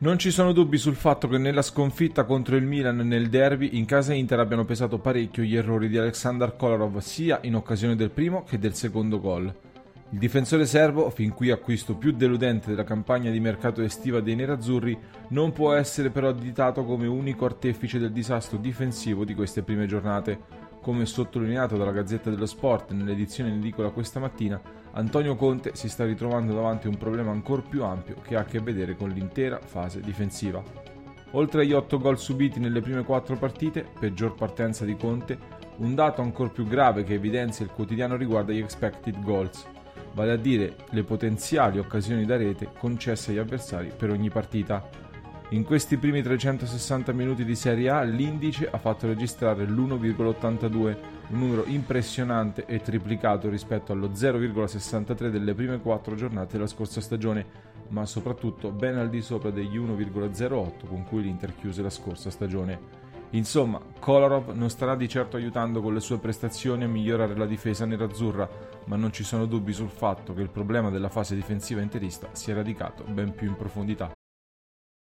Non ci sono dubbi sul fatto che nella sconfitta contro il Milan nel derby in casa Inter abbiano pesato parecchio gli errori di Alexander Kolarov sia in occasione del primo che del secondo gol. Il difensore serbo, fin qui acquisto più deludente della campagna di mercato estiva dei nerazzurri, non può essere però additato come unico artefice del disastro difensivo di queste prime giornate. Come sottolineato dalla Gazzetta dello Sport nell'edizione in edicola questa mattina, Antonio Conte si sta ritrovando davanti a un problema ancora più ampio che ha a che vedere con l'intera fase difensiva. Oltre agli 8 gol subiti nelle prime 4 partite, peggior partenza di Conte, un dato ancora più grave che evidenzia il quotidiano riguarda gli expected goals, vale a dire le potenziali occasioni da rete concesse agli avversari per ogni partita. In questi primi 360 minuti di Serie A l'indice ha fatto registrare l'1,82, un numero impressionante e triplicato rispetto allo 0,63 delle prime 4 giornate della scorsa stagione, ma soprattutto ben al di sopra degli 1,08 con cui l'Inter chiuse la scorsa stagione. Insomma, Kolarov non starà di certo aiutando con le sue prestazioni a migliorare la difesa nerazzurra, ma non ci sono dubbi sul fatto che il problema della fase difensiva interista sia radicato ben più in profondità.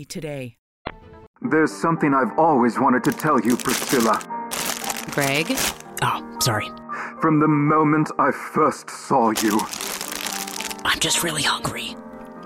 today. There's something I've always wanted to tell you, Priscilla. Greg? Oh, sorry. From the moment I first saw you. I'm just really hungry.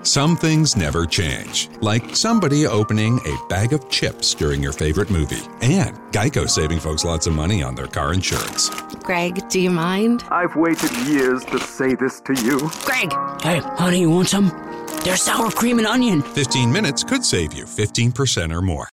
Some things never change, like somebody opening a bag of chips during your favorite movie, and Geico saving folks lots of money on their car insurance. Greg, do you mind? I've waited years to say this to you. Greg! Hey, honey, you want some? There's sour cream and onion. 15 minutes could save you 15% or more.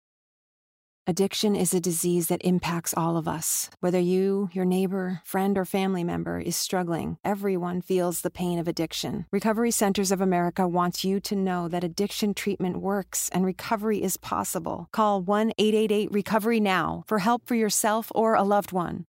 Addiction is a disease that impacts all of us. Whether you, your neighbor, friend, or family member is struggling, everyone feels the pain of addiction. Recovery Centers of America wants you to know that addiction treatment works and recovery is possible. Call 1 888 Recovery Now for help for yourself or a loved one.